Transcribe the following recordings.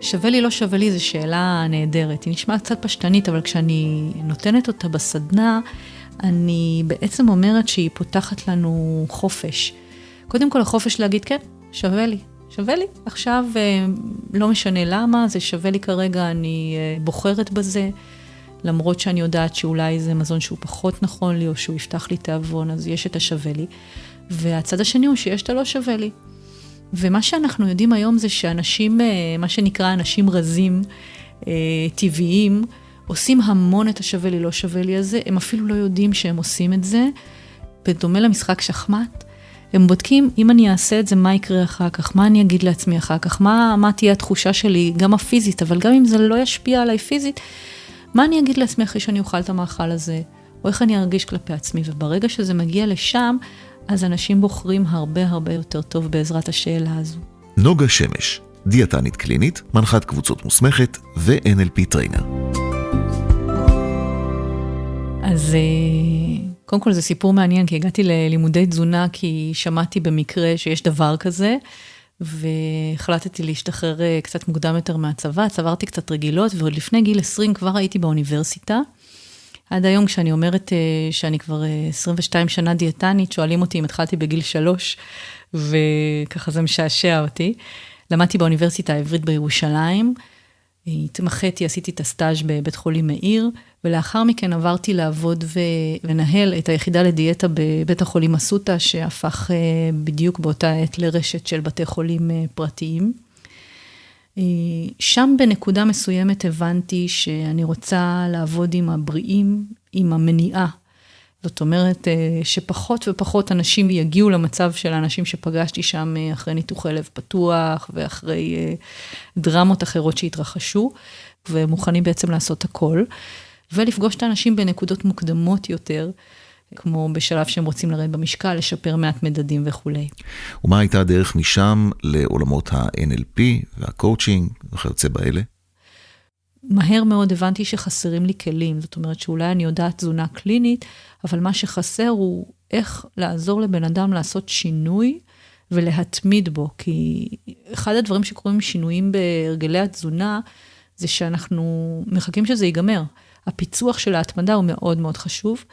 שווה לי, לא שווה לי, זו שאלה נהדרת. היא נשמעת קצת פשטנית, אבל כשאני נותנת אותה בסדנה, אני בעצם אומרת שהיא פותחת לנו חופש. קודם כל, החופש להגיד, כן, שווה לי. שווה לי. עכשיו, אה, לא משנה למה, זה שווה לי כרגע, אני אה, בוחרת בזה. למרות שאני יודעת שאולי זה מזון שהוא פחות נכון לי, או שהוא יפתח לי תיאבון, אז יש את השווה לי. והצד השני הוא שיש את הלא שווה לי. ומה שאנחנו יודעים היום זה שאנשים, אה, מה שנקרא אנשים רזים, אה, טבעיים, עושים המון את השווה לי, לא שווה לי הזה, הם אפילו לא יודעים שהם עושים את זה. בדומה למשחק שחמט, הם בודקים, אם אני אעשה את זה, מה יקרה אחר כך, מה אני אגיד לעצמי אחר כך, מה, מה תהיה התחושה שלי, גם הפיזית, אבל גם אם זה לא ישפיע עליי פיזית, מה אני אגיד לעצמי אחרי שאני אוכל את המאכל הזה, או איך אני ארגיש כלפי עצמי, וברגע שזה מגיע לשם, אז אנשים בוחרים הרבה הרבה יותר טוב בעזרת השאלה הזו. נוגה שמש, דיאטנית קלינית, מנחת קבוצות מוסמכת ו- NLP trainer. אז אה, קודם כל זה סיפור מעניין, כי הגעתי ללימודי תזונה כי שמעתי במקרה שיש דבר כזה, והחלטתי להשתחרר אה, קצת מוקדם יותר מהצבא, צברתי קצת רגילות, ועוד לפני גיל 20 כבר הייתי באוניברסיטה. עד היום כשאני אומרת uh, שאני כבר uh, אה, 22 שנה דיאטנית, שואלים אותי אם התחלתי בגיל 3, וככה זה משעשע אותי. למדתי באוניברסיטה העברית בירושלים, התמחיתי, עשיתי את הסטאז' בבית חולים מאיר, ולאחר מכן עברתי לעבוד ולנהל את היחידה לדיאטה בבית החולים אסותא, שהפך uh, בדיוק באותה עת לרשת של בתי חולים פרטיים. אה, שם בנקודה מסוימת הבנתי שאני רוצה לעבוד עם הבריאים, עם המניעה. זאת אומרת אה, שפחות ופחות אנשים יגיעו למצב של האנשים שפגשתי שם אה, אחרי ניתוחי לב פתוח ואחרי דרמות אחרות שהתרחשו, ומוכנים בעצם לעשות הכל, ולפגוש את האנשים בנקודות מוקדמות יותר. כמו בשלב שהם רוצים לרדת במשקל, לשפר מעט מדדים וכולי. ומה הייתה הדרך משם לעולמות ה-NLP והקואוצ'ינג וכיוצא באלה? מהר מאוד הבנתי שחסרים לי כלים, זאת אומרת שאולי אני יודעת תזונה קלינית, אבל מה שחסר הוא איך לעזור לבן אדם לעשות שינוי ולהתמיד בו, כי אחד הדברים שקורים שינויים בהרגלי התזונה, זה שאנחנו מחכים שזה ייגמר. הפיצוח של ההתמדה הוא מאוד מאוד חשוב.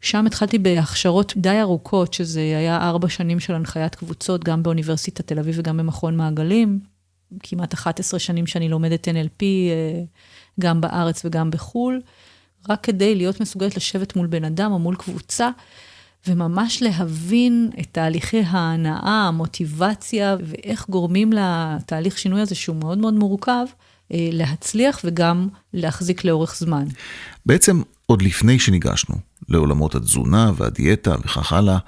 שם התחלתי בהכשרות די ארוכות, שזה היה ארבע שנים של הנחיית קבוצות, גם באוניברסיטת תל אביב וגם במכון מעגלים. כמעט 11 שנים שאני לומדת NLP, אה, גם בארץ וגם בחו"ל, רק כדי להיות מסוגלת לשבת מול בן אדם או מול קבוצה, וממש להבין את תהליכי ההנאה, המוטיבציה, ואיך גורמים לתהליך שינוי הזה, שהוא מאוד מאוד מורכב, להצליח וגם להחזיק לאורך זמן. בעצם עוד לפני שניגשנו לעולמות התזונה והדיאטה וכך הלאה,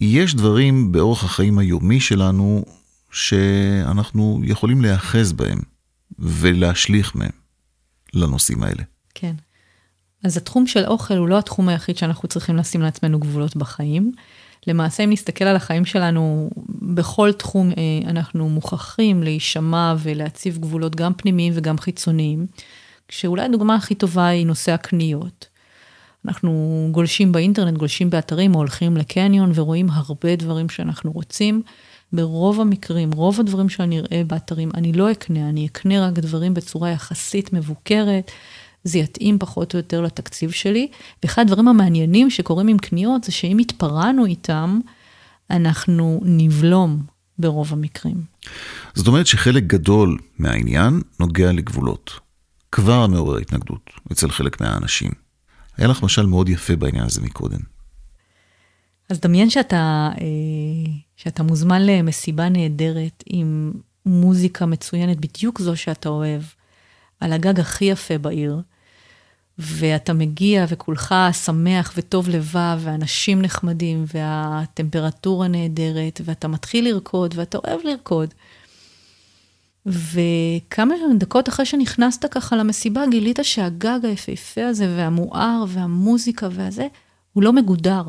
יש דברים באורח החיים היומי שלנו שאנחנו יכולים להיאחז בהם ולהשליך מהם לנושאים האלה. כן. אז התחום של אוכל הוא לא התחום היחיד שאנחנו צריכים לשים לעצמנו גבולות בחיים. למעשה, אם נסתכל על החיים שלנו, בכל תחום אה, אנחנו מוכרחים להישמע ולהציב גבולות גם פנימיים וגם חיצוניים. כשאולי הדוגמה הכי טובה היא נושא הקניות. אנחנו גולשים באינטרנט, גולשים באתרים, הולכים לקניון ורואים הרבה דברים שאנחנו רוצים. ברוב המקרים, רוב הדברים שאני אראה באתרים, אני לא אקנה, אני אקנה רק דברים בצורה יחסית מבוקרת. זה יתאים פחות או יותר לתקציב שלי. ואחד הדברים המעניינים שקורים עם קניות זה שאם התפרענו איתם, אנחנו נבלום ברוב המקרים. זאת אומרת שחלק גדול מהעניין נוגע לגבולות. כבר מעורר התנגדות אצל חלק מהאנשים. היה לך משל מאוד יפה בעניין הזה מקודם. אז דמיין שאתה, אה, שאתה מוזמן למסיבה נהדרת עם מוזיקה מצוינת, בדיוק זו שאתה אוהב, על הגג הכי יפה בעיר, ואתה מגיע וכולך שמח וטוב לבב, ואנשים נחמדים, והטמפרטורה נהדרת, ואתה מתחיל לרקוד, ואתה אוהב לרקוד. וכמה דקות אחרי שנכנסת ככה למסיבה, גילית שהגג היפהפה הזה, והמואר, והמוזיקה והזה, הוא לא מגודר.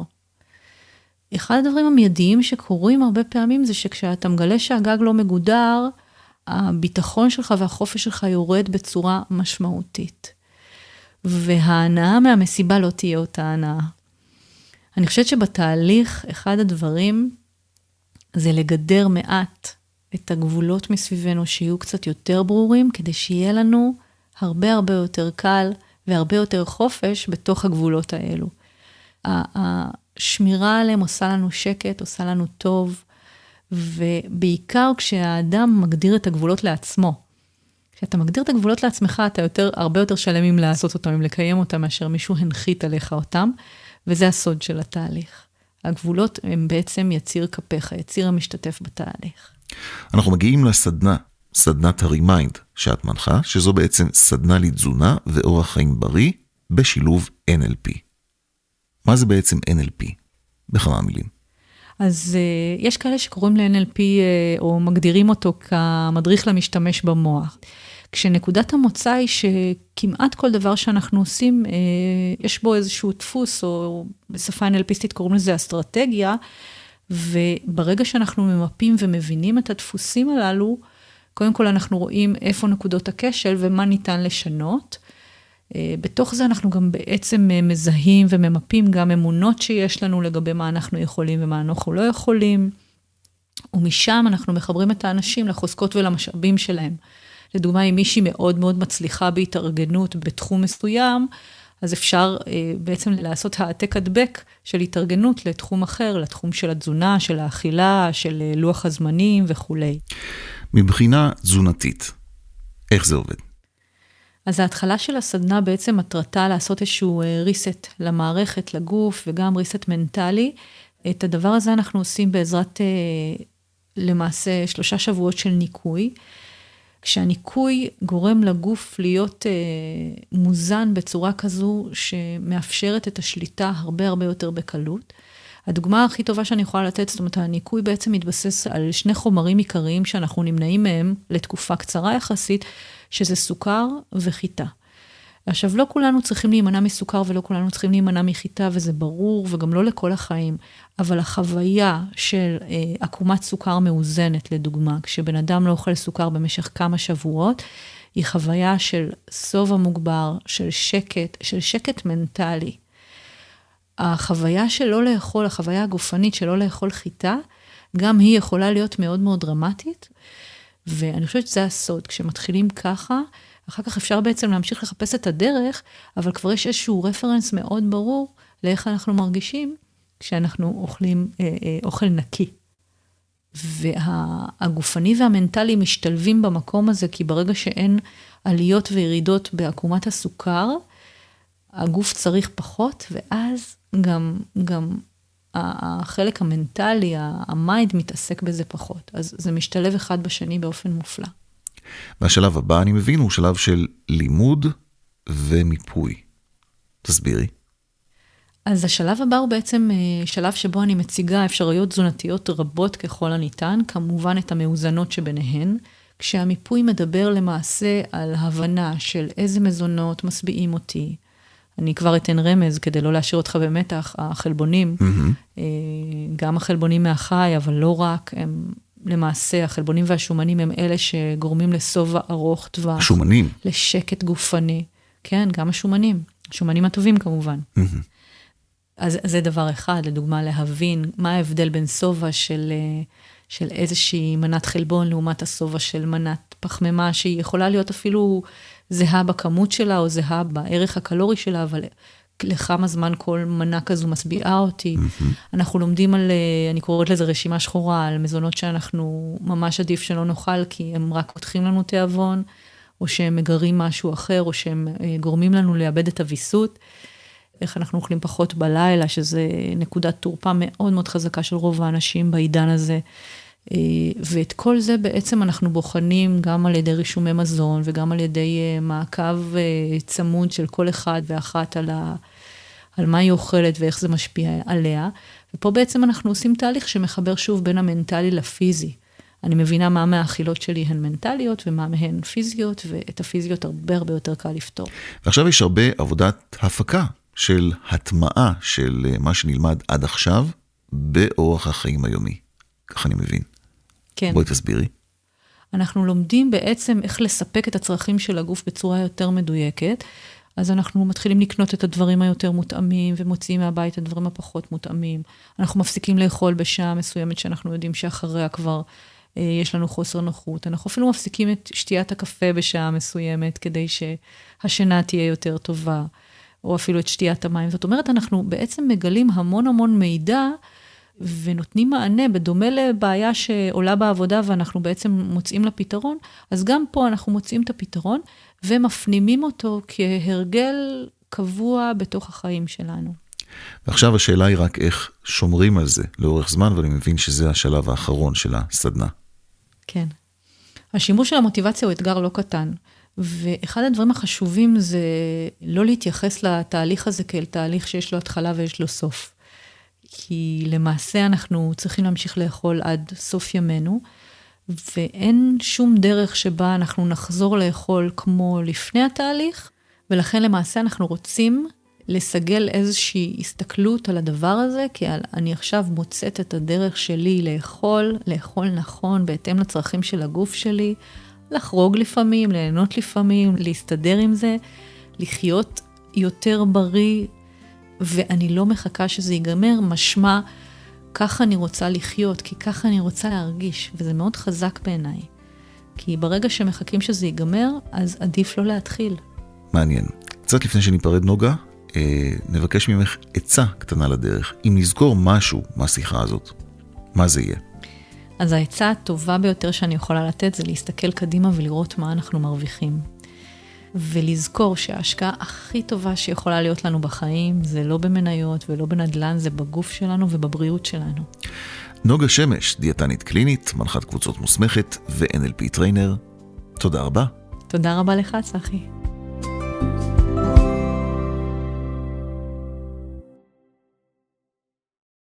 אחד הדברים המיידיים שקורים הרבה פעמים זה שכשאתה מגלה שהגג לא מגודר, הביטחון שלך והחופש שלך יורד בצורה משמעותית. וההנאה מהמסיבה לא תהיה אותה הנאה. אני חושבת שבתהליך, אחד הדברים זה לגדר מעט את הגבולות מסביבנו שיהיו קצת יותר ברורים, כדי שיהיה לנו הרבה הרבה יותר קל והרבה יותר חופש בתוך הגבולות האלו. השמירה עליהם עושה לנו שקט, עושה לנו טוב, ובעיקר כשהאדם מגדיר את הגבולות לעצמו. כשאתה מגדיר את הגבולות לעצמך, אתה יותר, הרבה יותר שלם עם לעשות אותם, עם לקיים אותם, מאשר מישהו הנחית עליך אותם, וזה הסוד של התהליך. הגבולות הם בעצם יציר כפיך, יציר המשתתף בתהליך. אנחנו מגיעים לסדנה, סדנת ה Remind שאת מנחה, שזו בעצם סדנה לתזונה ואורח חיים בריא בשילוב NLP. מה זה בעצם NLP? בכמה מילים. אז אה, יש כאלה שקוראים ל-NLP uh, אה, או מגדירים אותו כמדריך למשתמש במוח. כשנקודת המוצא היא שכמעט כל דבר שאנחנו עושים, אה, יש בו איזשהו דפוס, או בשפה NLPיסטית קוראים לזה אסטרטגיה, וברגע שאנחנו ממפים ומבינים את הדפוסים הללו, קודם כל אנחנו רואים איפה נקודות הכשל ומה ניתן לשנות. אה, בתוך זה אנחנו גם בעצם אה, מזהים וממפים גם אמונות שיש לנו לגבי מה אנחנו יכולים ומה אנחנו לא יכולים. ומשם אנחנו מחברים את האנשים לחוזקות ולמשאבים שלהם. לדוגמה, אם מישהי מאוד מאוד מצליחה בהתארגנות בתחום מסוים, אז אפשר אה, בעצם לעשות העתק הדבק של התארגנות לתחום אחר, לתחום של התזונה, של האכילה, של אה, לוח הזמנים וכולי. מבחינה תזונתית, איך זה עובד? אז ההתחלה של הסדנה בעצם מטרתה לעשות איזשהו reset אה, למערכת, לגוף, וגם reset מנטלי. את הדבר הזה אנחנו עושים בעזרת למעשה שלושה שבועות של ניקוי. כשהניקוי גורם לגוף להיות אה, מוזן בצורה כזו שמאפשרת את השליטה הרבה הרבה יותר בקלות. הדוגמה הכי טובה שאני יכולה לתת, זאת אומרת, הניקוי בעצם מתבסס על שני חומרים עיקריים שאנחנו נמנעים מהם לתקופה קצרה יחסית, שזה סוכר וחיטה. עכשיו, לא כולנו צריכים להימנע מסוכר ולא כולנו צריכים להימנע מחיטה, וזה ברור, וגם לא לכל החיים, אבל החוויה של אה, עקומת סוכר מאוזנת, לדוגמה, כשבן אדם לא אוכל סוכר במשך כמה שבועות, היא חוויה של שובע מוגבר, של שקט, של שקט מנטלי. החוויה של לא לאכול, החוויה הגופנית של לא לאכול חיטה, גם היא יכולה להיות מאוד מאוד דרמטית, ואני חושבת שזה הסוד. כשמתחילים ככה, אחר כך אפשר בעצם להמשיך לחפש את הדרך, אבל כבר יש איזשהו רפרנס מאוד ברור לאיך אנחנו מרגישים כשאנחנו אוכלים אה, אה, אוכל נקי. והגופני והמנטלי משתלבים במקום הזה, כי ברגע שאין עליות וירידות בעקומת הסוכר, הגוף צריך פחות, ואז גם, גם החלק המנטלי, ה mind מתעסק בזה פחות. אז זה משתלב אחד בשני באופן מופלא. והשלב הבא, אני מבין, הוא שלב של לימוד ומיפוי. תסבירי. אז השלב הבא הוא בעצם אה, שלב שבו אני מציגה אפשרויות תזונתיות רבות ככל הניתן, כמובן את המאוזנות שביניהן, כשהמיפוי מדבר למעשה על הבנה של איזה מזונות משביעים אותי. אני כבר אתן רמז כדי לא להשאיר אותך במתח, החלבונים, mm-hmm. גם החלבונים מהחי, אבל לא רק, הם למעשה, החלבונים והשומנים הם אלה שגורמים לשובע ארוך טווח. השומנים? לשקט גופני. כן, גם השומנים. השומנים הטובים כמובן. Mm-hmm. אז זה דבר אחד, לדוגמה, להבין מה ההבדל בין שובע של, של איזושהי מנת חלבון לעומת השובע של מנת פחמימה, שהיא יכולה להיות אפילו זהה בכמות שלה או זהה בערך הקלורי שלה, אבל לכמה זמן כל מנה כזו משביעה אותי. Mm-hmm. אנחנו לומדים על, אה, אני קוראת לזה רשימה שחורה, על מזונות שאנחנו ממש עדיף שלא נאכל, כי הם רק פותחים לנו תיאבון, או שהם מגרים משהו אחר, או שהם אה, גורמים לנו לאבד את הוויסות. איך אנחנו אוכלים פחות בלילה, שזה נקודת תורפה מאוד מאוד חזקה של רוב האנשים בעידן הזה. אה, ואת כל זה בעצם אנחנו בוחנים גם על ידי רישומי מזון וגם על ידי מעקב צמוד של כל אחד ואחת על ה... על מה היא אוכלת ואיך זה משפיע עליה. ופה בעצם אנחנו עושים תהליך שמחבר שוב בין המנטלי לפיזי. אני מבינה מה מהאכילות שלי הן מנטליות ומה מהן פיזיות, ואת הפיזיות הרבה הרבה יותר קל לפתור. ועכשיו יש הרבה עבודת הפקה של הטמעה של אה, מה שנלמד עד עכשיו באורח החיים היומי. ככה אני מבין. כן. בואי תסבירי. אנחנו לומדים בעצם איך לספק את הצרכים של הגוף בצורה יותר מדויקת, אז אנחנו מתחילים לקנות את הדברים היותר מותאמים, ומוציאים מהבית את הדברים הפחות מותאמים. אנחנו מפסיקים לאכול בשעה מסוימת שאנחנו יודעים שאחריה כבר אה, יש לנו חוסר נוחות. אנחנו אפילו מפסיקים את שתיית הקפה בשעה מסוימת, כדי שהשינה תהיה יותר טובה, או אפילו את שתיית המים. זאת אומרת, אנחנו בעצם מגלים המון המון מידע, ונותנים מענה, בדומה לבעיה שעולה בעבודה ואנחנו בעצם מוצאים לה פתרון, אז גם פה אנחנו מוצאים את הפתרון ומפנימים אותו כהרגל קבוע בתוך החיים שלנו. ועכשיו השאלה היא רק איך שומרים על זה לאורך זמן, ואני מבין שזה השלב האחרון של הסדנה. כן. השימוש של המוטיבציה הוא אתגר לא קטן, ואחד הדברים החשובים זה לא להתייחס לתהליך הזה כאל תהליך שיש לו התחלה ויש לו סוף. כי למעשה אנחנו צריכים להמשיך לאכול עד סוף ימינו, ואין שום דרך שבה אנחנו נחזור לאכול כמו לפני התהליך, ולכן למעשה אנחנו רוצים לסגל איזושהי הסתכלות על הדבר הזה, כי אני עכשיו מוצאת את הדרך שלי לאכול, לאכול נכון, בהתאם לצרכים של הגוף שלי, לחרוג לפעמים, ליהנות לפעמים, להסתדר עם זה, לחיות יותר בריא, ואני לא מחכה שזה ייגמר, משמע, ככה אני רוצה לחיות, כי ככה אני רוצה להרגיש, וזה מאוד חזק בעיניי. כי ברגע שמחכים שזה ייגמר, אז עדיף לא להתחיל. מעניין. קצת לפני שניפרד נוגה, אה, נבקש ממך עצה קטנה לדרך. אם נזכור משהו מהשיחה הזאת, מה זה יהיה? אז העצה הטובה ביותר שאני יכולה לתת זה להסתכל קדימה ולראות מה אנחנו מרוויחים. ולזכור שההשקעה הכי טובה שיכולה להיות לנו בחיים זה לא במניות ולא בנדל"ן, זה בגוף שלנו ובבריאות שלנו. נוגה שמש, דיאטנית קלינית, מנחת קבוצות מוסמכת ו- NLP trainer, תודה רבה. תודה רבה לך, צחי.